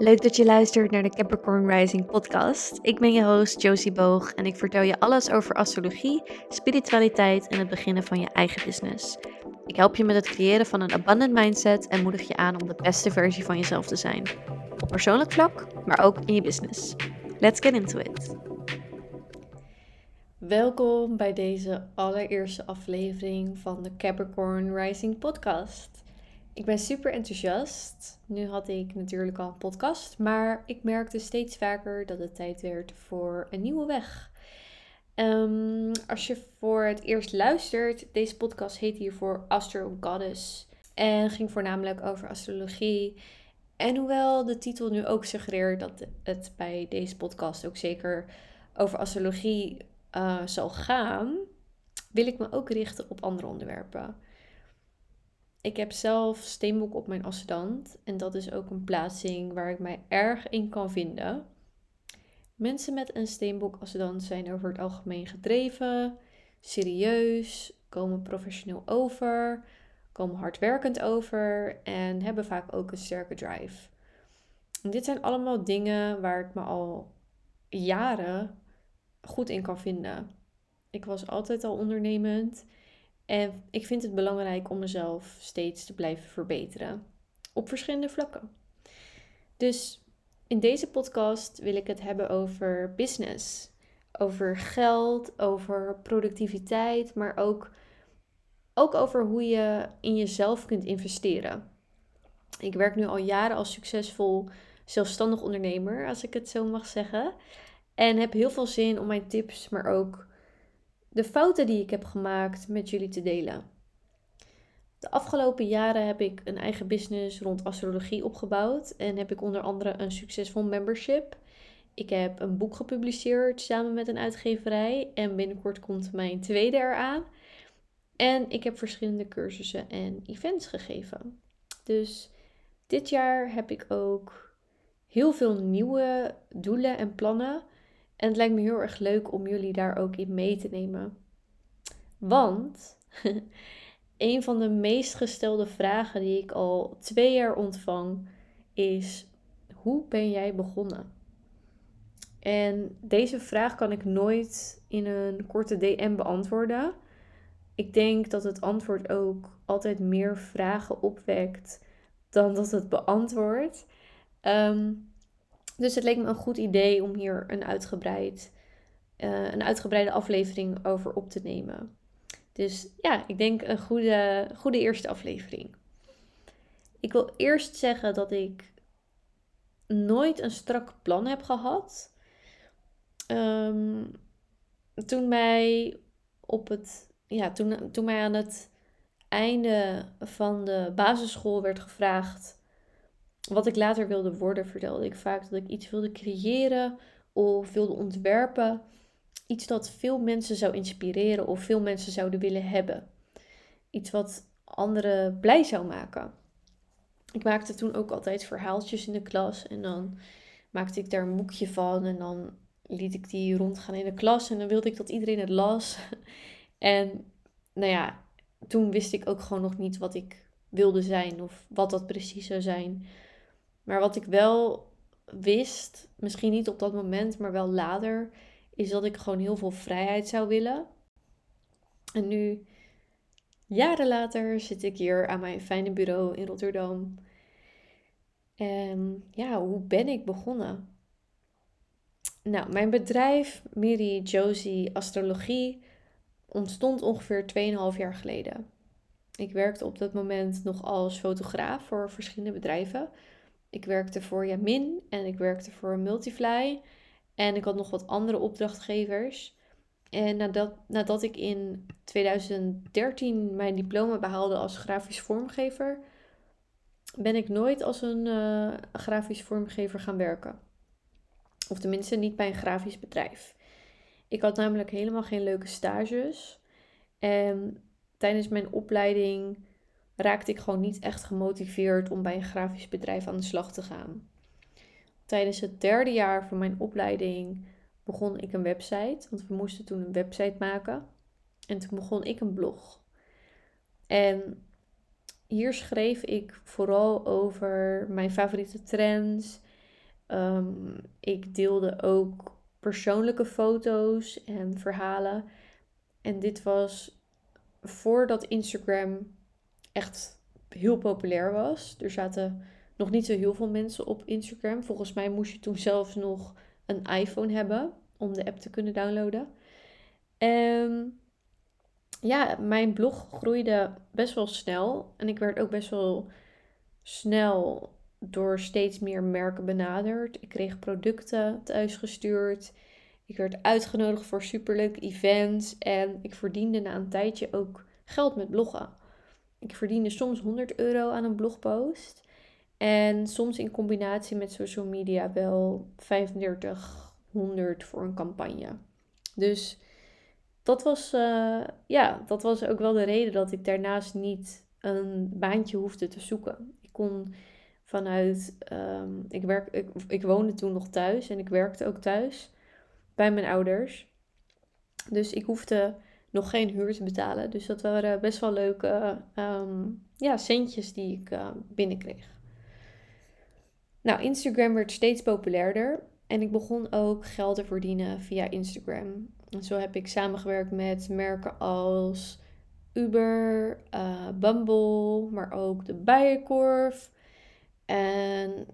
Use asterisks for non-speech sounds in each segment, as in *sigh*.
Leuk dat je luistert naar de Capricorn Rising podcast. Ik ben je host Josie Boog en ik vertel je alles over astrologie, spiritualiteit en het beginnen van je eigen business. Ik help je met het creëren van een abundant mindset en moedig je aan om de beste versie van jezelf te zijn. Op persoonlijk vlak, maar ook in je business. Let's get into it. Welkom bij deze allereerste aflevering van de Capricorn Rising podcast. Ik ben super enthousiast. Nu had ik natuurlijk al een podcast, maar ik merkte steeds vaker dat het tijd werd voor een nieuwe weg. Ehm, als je voor het eerst luistert, deze podcast heet hiervoor Astro Goddess en ging voornamelijk over astrologie. En hoewel de titel nu ook suggereert dat het bij deze podcast ook zeker over astrologie uh, zal gaan, wil ik me ook richten op andere onderwerpen. Ik heb zelf steenboek op mijn ascendant en dat is ook een plaatsing waar ik mij erg in kan vinden. Mensen met een steenboek ascendant zijn over het algemeen gedreven, serieus, komen professioneel over, komen hardwerkend over en hebben vaak ook een sterke drive. En dit zijn allemaal dingen waar ik me al jaren goed in kan vinden. Ik was altijd al ondernemend en ik vind het belangrijk om mezelf steeds te blijven verbeteren op verschillende vlakken. Dus in deze podcast wil ik het hebben over business, over geld, over productiviteit, maar ook, ook over hoe je in jezelf kunt investeren. Ik werk nu al jaren als succesvol zelfstandig ondernemer, als ik het zo mag zeggen. En heb heel veel zin om mijn tips, maar ook de fouten die ik heb gemaakt met jullie te delen. De afgelopen jaren heb ik een eigen business rond astrologie opgebouwd en heb ik onder andere een succesvol membership. Ik heb een boek gepubliceerd samen met een uitgeverij en binnenkort komt mijn tweede eraan. En ik heb verschillende cursussen en events gegeven. Dus dit jaar heb ik ook heel veel nieuwe doelen en plannen. En het lijkt me heel erg leuk om jullie daar ook in mee te nemen. Want *laughs* een van de meest gestelde vragen die ik al twee jaar ontvang is: hoe ben jij begonnen? En deze vraag kan ik nooit in een korte DM beantwoorden. Ik denk dat het antwoord ook altijd meer vragen opwekt dan dat het beantwoordt. Um, dus het leek me een goed idee om hier een, uitgebreid, uh, een uitgebreide aflevering over op te nemen. Dus ja, ik denk een goede, goede eerste aflevering. Ik wil eerst zeggen dat ik nooit een strak plan heb gehad. Um, toen mij op het, ja, toen, toen mij aan het einde van de basisschool werd gevraagd wat ik later wilde worden, vertelde ik vaak dat ik iets wilde creëren of wilde ontwerpen. Iets dat veel mensen zou inspireren of veel mensen zouden willen hebben. Iets wat anderen blij zou maken. Ik maakte toen ook altijd verhaaltjes in de klas en dan maakte ik daar een boekje van en dan liet ik die rondgaan in de klas en dan wilde ik dat iedereen het las. *laughs* En nou ja, toen wist ik ook gewoon nog niet wat ik wilde zijn of wat dat precies zou zijn. Maar wat ik wel wist, misschien niet op dat moment, maar wel later, is dat ik gewoon heel veel vrijheid zou willen. En nu, jaren later, zit ik hier aan mijn fijne bureau in Rotterdam. En ja, hoe ben ik begonnen? Nou, mijn bedrijf, Miri Josie Astrologie, ontstond ongeveer 2,5 jaar geleden. Ik werkte op dat moment nog als fotograaf voor verschillende bedrijven. Ik werkte voor Jamin en ik werkte voor Multifly. En ik had nog wat andere opdrachtgevers. En nadat, nadat ik in 2013 mijn diploma behaalde als grafisch vormgever, ben ik nooit als een uh, grafisch vormgever gaan werken. Of tenminste niet bij een grafisch bedrijf. Ik had namelijk helemaal geen leuke stages. En tijdens mijn opleiding raakte ik gewoon niet echt gemotiveerd om bij een grafisch bedrijf aan de slag te gaan. Tijdens het derde jaar van mijn opleiding begon ik een website, want we moesten toen een website maken. En toen begon ik een blog. En hier schreef ik vooral over mijn favoriete trends Ehm, ik deelde ook persoonlijke foto's en verhalen. En dit was voordat Instagram echt heel populair was. Er zaten nog niet zo heel veel mensen op Instagram. Volgens mij moest je toen zelfs nog een iPhone hebben om de app te kunnen downloaden. En ja, mijn blog groeide best wel snel. En ik werd ook best wel snel door steeds meer merken benaderd. Ik kreeg producten thuisgestuurd. Ik werd uitgenodigd voor superleuke events. En ik verdiende na een tijdje ook geld met bloggen. Ik verdiende soms 100 euro aan een blogpost. En soms in combinatie met social media wel 3500 voor een campagne. Dus dat was, uh, ja, dat was ook wel de reden dat ik daarnaast niet een baantje hoefde te zoeken. Ik kon vanuit, um, ik, werk, ik, ik woonde toen nog thuis en ik werkte ook thuis bij mijn ouders. Dus ik hoefde nog geen huur te betalen. Dus dat waren best wel leuke um, ja, centjes die ik uh, binnenkreeg. Nou, Instagram werd steeds populairder en ik begon ook geld te verdienen via Instagram. En zo heb ik samengewerkt met merken als Uber, uh, Bumble, maar ook de Bijenkorf. En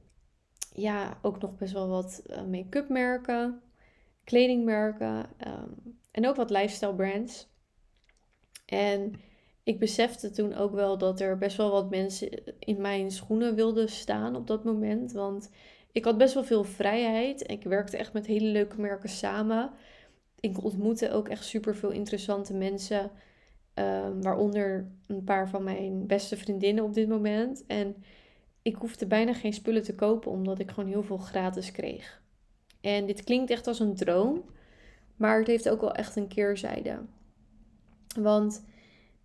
ja, ook nog best wel wat uh, make-up merken, kledingmerken um, en ook wat lifestyle brands. En ik besefte toen ook wel dat er best wel wat mensen in mijn schoenen wilden staan op dat moment. Want ik had best wel veel vrijheid. Ik werkte echt met hele leuke merken samen. Ik ontmoette ook echt super veel interessante mensen. Um, waaronder een paar van mijn beste vriendinnen op dit moment. En ik hoefde bijna geen spullen te kopen, omdat ik gewoon heel veel gratis kreeg. En dit klinkt echt als een droom, maar het heeft ook wel echt een keerzijde. Want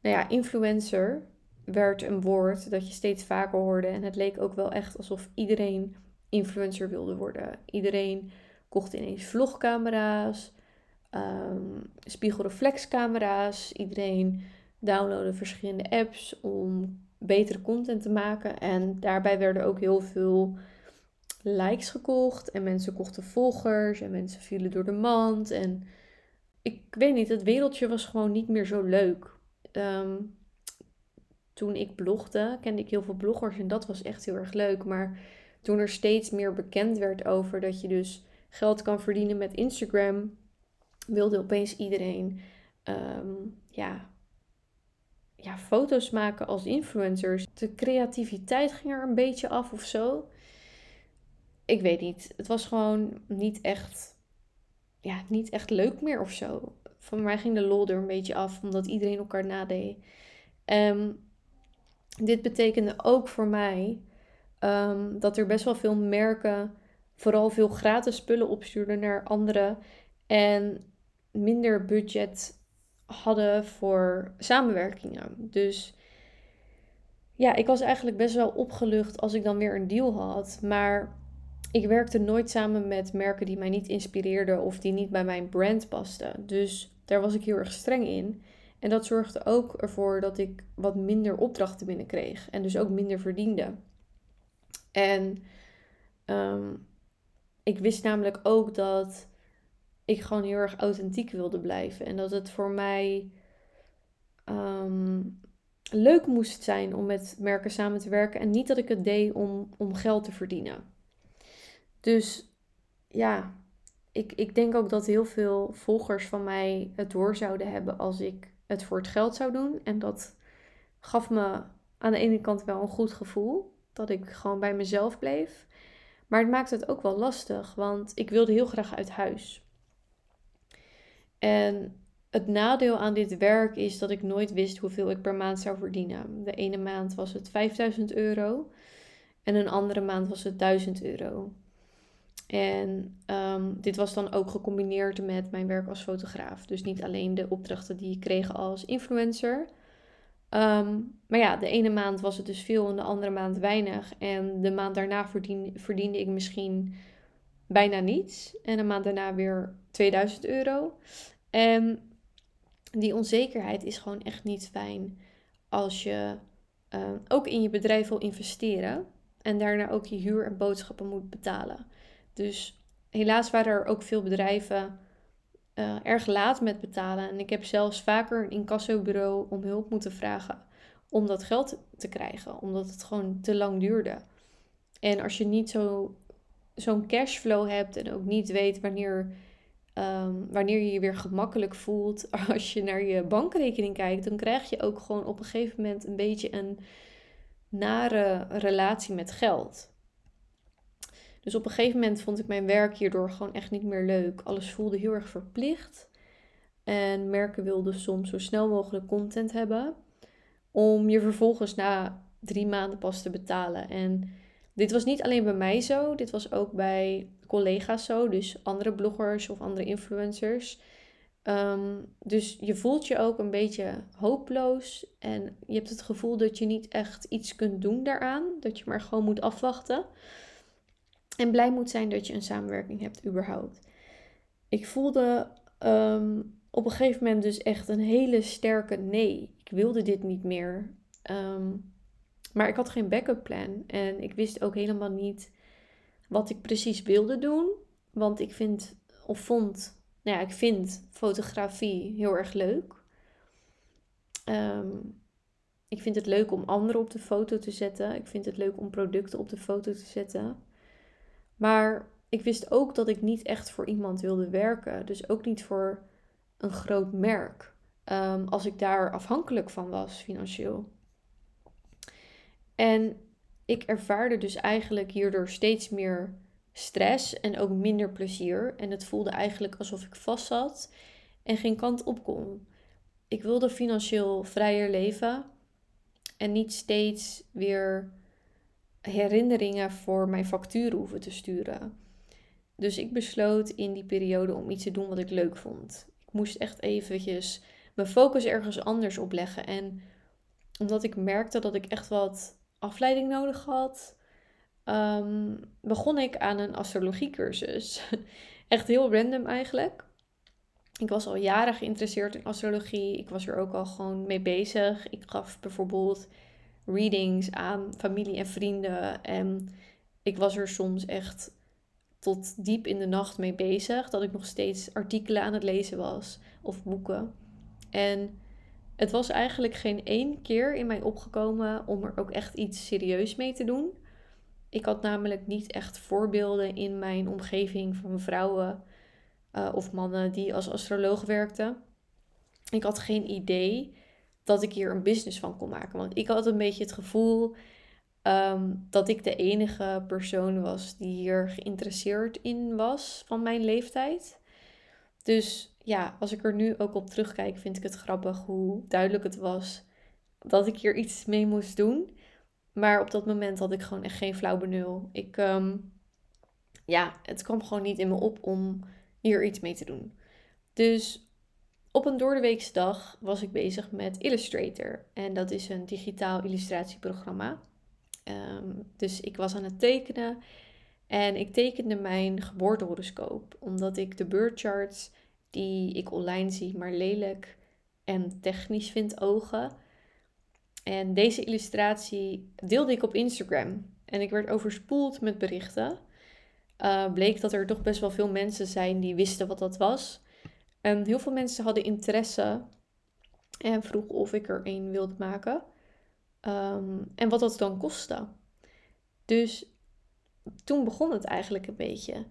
nou ja, influencer werd een woord dat je steeds vaker hoorde. En het leek ook wel echt alsof iedereen influencer wilde worden. Iedereen kocht ineens vlogcamera's, um, spiegelreflexcamera's. Iedereen downloadde verschillende apps om betere content te maken. En daarbij werden ook heel veel likes gekocht. En mensen kochten volgers. En mensen vielen door de mand. En ik weet niet, het wereldje was gewoon niet meer zo leuk. Ehm, toen ik blogde, kende ik heel veel bloggers en dat was echt heel erg leuk. Maar toen er steeds meer bekend werd over dat je dus geld kan verdienen met Instagram, wilde opeens iedereen ehm, ja, ja, foto's maken als influencers. De creativiteit ging er een beetje af of zo. Ik weet niet. Het was gewoon niet echt, ja, niet echt leuk meer of zo van mij ging de lol er een beetje af, omdat iedereen elkaar nadeed. Um, dit betekende ook voor mij um, dat er best wel veel merken vooral veel gratis spullen opstuurden naar anderen en minder budget hadden voor samenwerkingen. Dus ja, ik was eigenlijk best wel opgelucht als ik dan weer een deal had. Maar ik werkte nooit samen met merken die mij niet inspireerden of die niet bij mijn brand pasten. Dus daar was ik heel erg streng in. En dat zorgde ook ervoor dat ik wat minder opdrachten binnenkreeg en dus ook minder verdiende. En ehm, ik wist namelijk ook dat ik gewoon heel erg authentiek wilde blijven. En dat het voor mij ehm, leuk moest zijn om met merken samen te werken. En niet dat ik het deed om, om geld te verdienen. Dus ja, ik, ik denk ook dat heel veel volgers van mij het door zouden hebben als ik het voor het geld zou doen. En dat gaf me aan de ene kant wel een goed gevoel. Dat ik gewoon bij mezelf bleef. Maar het maakte het ook wel lastig, want ik wilde heel graag uit huis. En het nadeel aan dit werk is dat ik nooit wist hoeveel ik per maand zou verdienen. De ene maand was het 5000 euro en een andere maand was het 1000 euro. En um, dit was dan ook gecombineerd met mijn werk als fotograaf. Dus niet alleen de opdrachten die ik kreeg als influencer. Um, maar ja, de ene maand was het dus veel en de andere maand weinig. En de maand daarna verdiende, ik misschien bijna niets. En de maand daarna weer 2000 euro. En die onzekerheid is gewoon echt niet fijn als je um, ook in je bedrijf wil investeren. En daarna ook je huur en boodschappen moet betalen. Dus helaas waren er ook veel bedrijven uh, erg laat met betalen. En ik heb zelfs vaker een incassobureau om hulp moeten vragen om dat geld te krijgen, omdat het gewoon te lang duurde. En als je niet zo, zo'n cashflow hebt en ook niet weet wanneer, um, wanneer je je weer gemakkelijk voelt *laughs* als je naar je bankrekening kijkt, dan krijg je ook gewoon op een gegeven moment een beetje een nare relatie met geld. Dus op een gegeven moment vond ik mijn werk hierdoor gewoon echt niet meer leuk. Alles voelde heel erg verplicht. En merken wilden soms zo snel mogelijk content hebben. Om je vervolgens na drie maanden pas te betalen. En dit was niet alleen bij mij zo. Dit was ook bij collega's zo. Dus andere bloggers of andere influencers. Ehm, dus je voelt je ook een beetje hopeloos. En je hebt het gevoel dat je niet echt iets kunt doen daaraan. Dat je maar gewoon moet afwachten. En blij moet zijn dat je een samenwerking hebt überhaupt. Ik voelde ehm, op een gegeven moment dus echt een hele sterke nee. Ik wilde dit niet meer. Ehm, maar ik had geen backup plan. En ik wist ook helemaal niet wat ik precies wilde doen. Want ik vind, of vond, nou ja, ik vind fotografie heel erg leuk. Ehm, ik vind het leuk om anderen op de foto te zetten. Ik vind het leuk om producten op de foto te zetten. Maar ik wist ook dat ik niet echt voor iemand wilde werken. Dus ook niet voor een groot merk. Ehm, als ik daar afhankelijk van was financieel. En ik ervaarde dus eigenlijk hierdoor steeds meer stress en ook minder plezier. En het voelde eigenlijk alsof ik vast zat en geen kant op kon. Ik wilde financieel vrijer leven en niet steeds weer herinneringen voor mijn facturen hoeven te sturen. Dus ik besloot in die periode om iets te doen wat ik leuk vond. Ik moest echt eventjes mijn focus ergens anders op leggen. En omdat ik merkte dat ik echt wat afleiding nodig had, ehm, begon ik aan een astrologiecursus. *laughs* echt heel random eigenlijk. Ik was al jaren geïnteresseerd in astrologie. Ik was er ook al gewoon mee bezig. Ik gaf bijvoorbeeld readings aan familie en vrienden. En ik was er soms echt tot diep in de nacht mee bezig. Dat ik nog steeds artikelen aan het lezen was of boeken. En het was eigenlijk geen één keer in mij opgekomen om er ook echt iets serieus mee te doen. Ik had namelijk niet echt voorbeelden in mijn omgeving van vrouwen uh, of mannen die als astroloog werkten. Ik had geen idee dat ik hier een business van kon maken. Want ik had een beetje het gevoel ehm, dat ik de enige persoon was die hier geïnteresseerd in was van mijn leeftijd. Dus ja, als ik er nu ook op terugkijk, vind ik het grappig hoe duidelijk het was dat ik hier iets mee moest doen. Maar op dat moment had ik gewoon echt geen flauw benul. Ik, ehm, ja, het kwam gewoon niet in me op om hier iets mee te doen. Dus op een doordeweekse dag was ik bezig met Illustrator. En dat is een digitaal illustratieprogramma. Ehm, dus ik was aan het tekenen. En ik tekende mijn geboortehoroscoop. Omdat ik de birthcharts die ik online zie maar lelijk en technisch vind ogen. En deze illustratie deelde ik op Instagram. En ik werd overspoeld met berichten. Uh, bleek dat er toch best wel veel mensen zijn die wisten wat dat was. En heel veel mensen hadden interesse en vroegen of ik er een wilde maken. Ehm, en wat dat dan kostte. Dus toen begon het eigenlijk een beetje.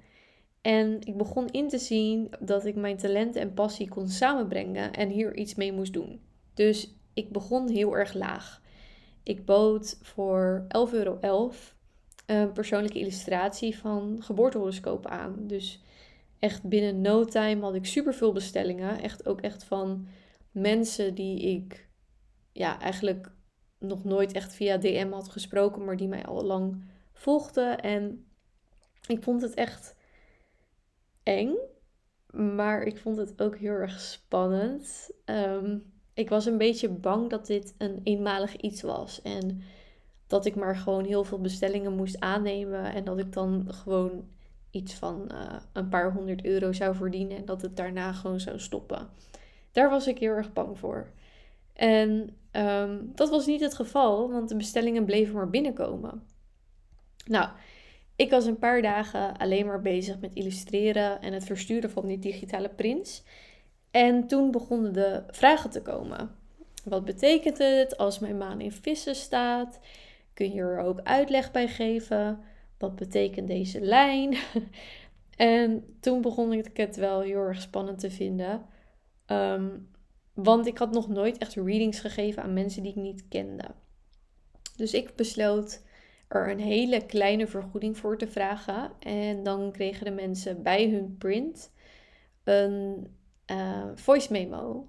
En ik begon in te zien dat ik mijn talenten en passie kon samenbrengen en hier iets mee moest doen. Dus ik begon heel erg laag. Ik bood voor 11,11 euro een persoonlijke illustratie van geboortehoroscopen aan. Dus echt binnen no time had ik super veel bestellingen. Echt ook echt van mensen die ik ja, eigenlijk nog nooit echt via DM had gesproken, maar die mij al lang volgden. En ik vond het echt eng, maar ik vond het ook heel erg spannend. Ehm, ik was een beetje bang dat dit een eenmalig iets was en dat ik maar gewoon heel veel bestellingen moest aannemen en dat ik dan gewoon iets van uh, een paar honderd euro zou verdienen en dat het daarna gewoon zou stoppen. Daar was ik heel erg bang voor. En um, dat was niet het geval, want de bestellingen bleven maar binnenkomen. Nou, ik was een paar dagen alleen maar bezig met illustreren en het versturen van die digitale prints. En toen begonnen de vragen te komen. Wat betekent het als mijn maan in vissen staat? Kun je er ook uitleg bij geven? Wat betekent deze lijn? *laughs* en toen begon ik het wel heel erg spannend te vinden. Ehm, want ik had nog nooit echt readings gegeven aan mensen die ik niet kende. Dus ik besloot er een hele kleine vergoeding voor te vragen. En dan kregen de mensen bij hun print een uh, voice memo.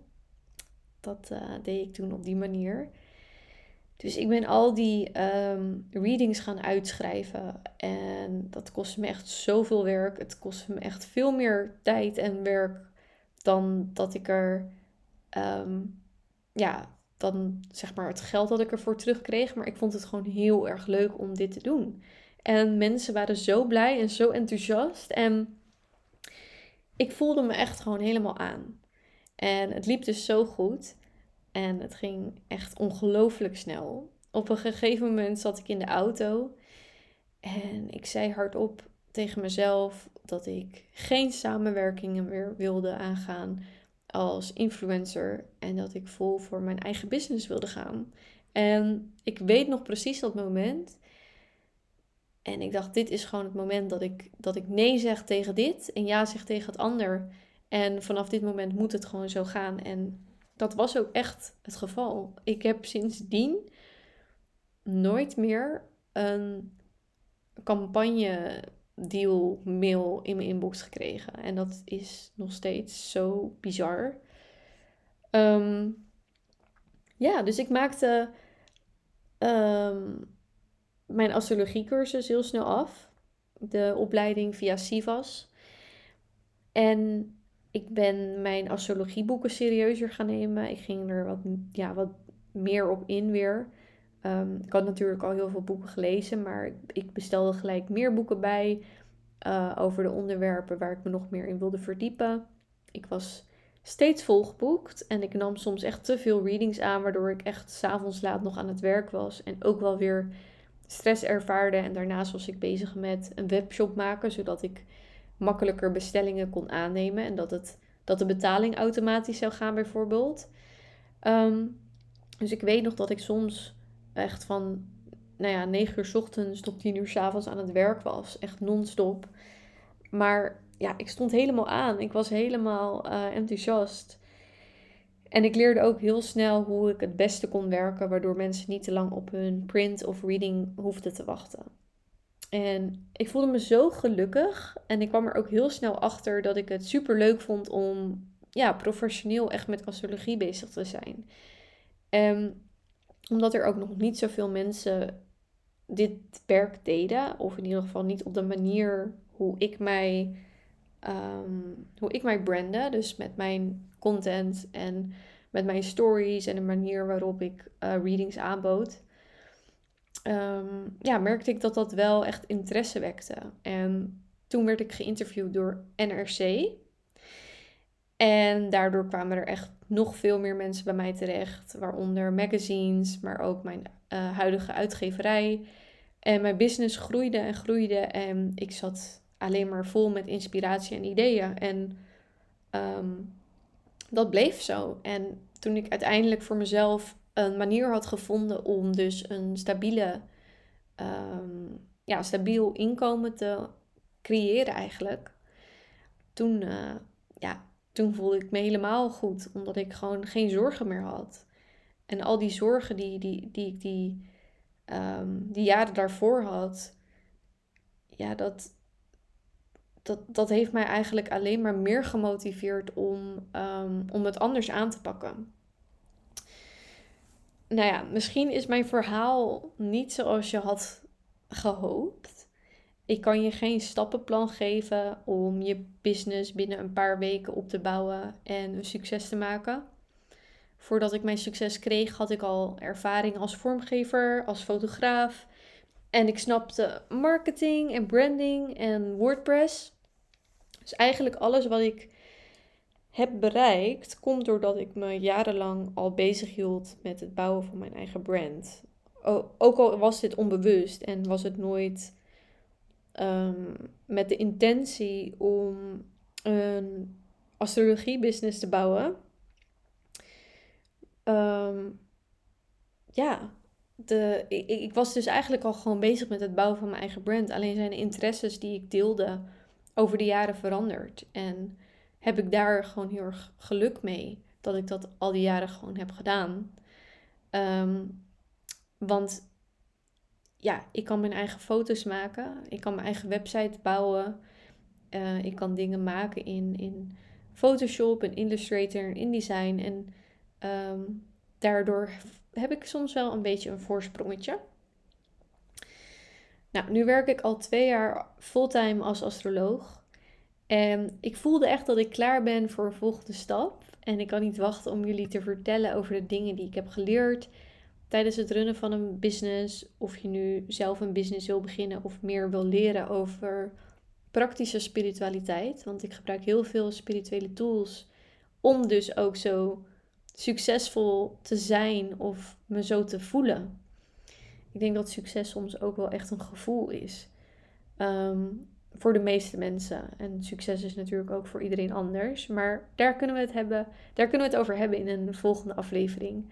Dat uh, deed ik toen op die manier. Dus ik ben al die um, readings gaan uitschrijven. En dat kostte me echt zoveel werk. Het kostte me echt veel meer tijd en werk dan dat ik er. Um, ja, dan zeg maar het geld dat ik ervoor terugkreeg. Maar ik vond het gewoon heel erg leuk om dit te doen. En mensen waren zo blij en zo enthousiast. En ik voelde me echt gewoon helemaal aan. En het liep dus zo goed. En het ging echt ongelooflijk snel. Op een gegeven moment zat ik in de auto. En ik zei hardop tegen mezelf dat ik geen samenwerkingen meer wilde aangaan als influencer en dat ik vol voor mijn eigen business wilde gaan. En ik weet nog precies dat moment. En ik dacht, dit is gewoon het moment dat ik, dat ik nee zeg tegen dit en ja zeg tegen het ander. En vanaf dit moment moet het gewoon zo gaan. En dat was ook echt het geval. Ik heb sindsdien nooit meer een campagne deal mail in mijn inbox gekregen. En dat is nog steeds zo bizar. Ehm, ja, dus ik maakte um, mijn astrologiecursus heel snel af. De opleiding via Sivas. En ik ben mijn astrologieboeken serieuzer gaan nemen. Ik ging er wat, ja, wat meer op in weer. Um, ik had natuurlijk al heel veel boeken gelezen, maar ik bestelde gelijk meer boeken bij uh, over de onderwerpen waar ik me nog meer in wilde verdiepen. Ik was steeds volgeboekt en ik nam soms echt te veel readings aan, waardoor ik echt s'avonds laat nog aan het werk was en ook wel weer stress ervaarde. En daarnaast was ik bezig met een webshop maken, zodat ik makkelijker bestellingen kon aannemen en dat, het, dat de betaling automatisch zou gaan, bijvoorbeeld. Ehm, dus ik weet nog dat ik soms echt van nou ja, 9 uur s ochtends tot 10 uur s avonds aan het werk was. Echt non-stop. Maar ja, ik stond helemaal aan. Ik was helemaal uh, enthousiast. En ik leerde ook heel snel hoe ik het beste kon werken, waardoor mensen niet te lang op hun print of reading hoefden te wachten. En ik voelde me zo gelukkig. En ik kwam er ook heel snel achter dat ik het super leuk vond om ja, professioneel echt met astrologie bezig te zijn. En omdat er ook nog niet zoveel mensen dit werk deden, of in ieder geval niet op de manier hoe ik mij, um, hoe ik mij brandde, dus met mijn content en met mijn stories en de manier waarop ik uh, readings aanbood, um, ja, merkte ik dat dat wel echt interesse wekte. En toen werd ik geïnterviewd door NRC. En daardoor kwamen er echt nog veel meer mensen bij mij terecht, waaronder magazines, maar ook mijn uh, huidige uitgeverij. En mijn business groeide en groeide en ik zat alleen maar vol met inspiratie en ideeën. En um, dat bleef zo. En toen ik uiteindelijk voor mezelf een manier had gevonden om dus een stabiele, um, ja, stabiel inkomen te creëren eigenlijk. Toen, uh, ja, toen voelde ik me helemaal goed, omdat ik gewoon geen zorgen meer had. En al die zorgen die, die, die ik die, um, die jaren daarvoor had, ja, dat, dat, dat heeft mij eigenlijk alleen maar meer gemotiveerd om, um, om het anders aan te pakken. Nou ja, misschien is mijn verhaal niet zoals je had gehoopt. Ik kan je geen stappenplan geven om je business binnen een paar weken op te bouwen en een succes te maken. Voordat ik mijn succes kreeg, had ik al ervaring als vormgever, als fotograaf. En ik snapte marketing en branding en WordPress. Dus eigenlijk alles wat ik heb bereikt, komt doordat ik me jarenlang al bezig hield met het bouwen van mijn eigen brand. Ook al was dit onbewust en was het nooit ehm, met de intentie om een astrologie-business te bouwen. Ehm, ja, de, ik, ik was dus eigenlijk al gewoon bezig met het bouwen van mijn eigen brand. Alleen zijn de interesses die ik deelde over de jaren veranderd. En heb ik daar gewoon heel erg geluk mee dat ik dat al die jaren gewoon heb gedaan. Ehm, want ja, ik kan mijn eigen foto's maken. Ik kan mijn eigen website bouwen. Uh, ik kan dingen maken in, in Photoshop en Illustrator en InDesign. En daardoor heb ik soms wel een beetje een voorsprongetje. Nou, nu werk ik al twee jaar fulltime als astroloog. En ik voelde echt dat ik klaar ben voor een volgende stap. En ik kan niet wachten om jullie te vertellen over de dingen die ik heb geleerd tijdens het runnen van een business. Of je nu zelf een business wil beginnen of meer wil leren over praktische spiritualiteit. Want ik gebruik heel veel spirituele tools om dus ook zo succesvol te zijn of me zo te voelen. Ik denk dat succes soms ook wel echt een gevoel is. Ehm, voor de meeste mensen. En succes is natuurlijk ook voor iedereen anders. Maar daar kunnen we het hebben. Daar kunnen we het over hebben in een volgende aflevering.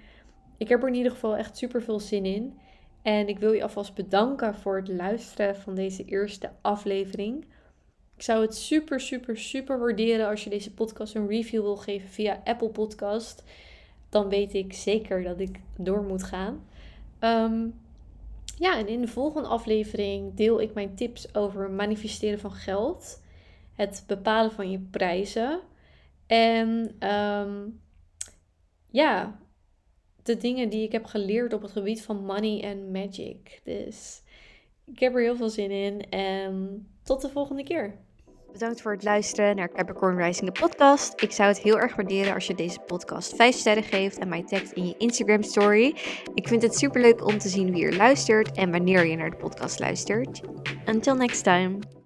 Ik heb er in ieder geval echt super veel zin in. En ik wil je alvast bedanken voor het luisteren van deze eerste aflevering. Ik zou het super, super, super waarderen als je deze podcast een review wil geven via Apple Podcast dan weet ik zeker dat ik door moet gaan. Ehm, ja, en in de volgende aflevering deel ik mijn tips over manifesteren van geld, het bepalen van je prijzen en ehm, ja, de dingen die ik heb geleerd op het gebied van money en magic. Dus ik heb er heel veel zin in en tot de volgende keer. Bedankt voor het luisteren naar Capricorn Rising, de podcast. Ik zou het heel erg waarderen als je deze podcast 5 sterren geeft en mij tagt in je Instagram story. Ik vind het super leuk om te zien wie er luistert en wanneer je naar de podcast luistert. Until next time.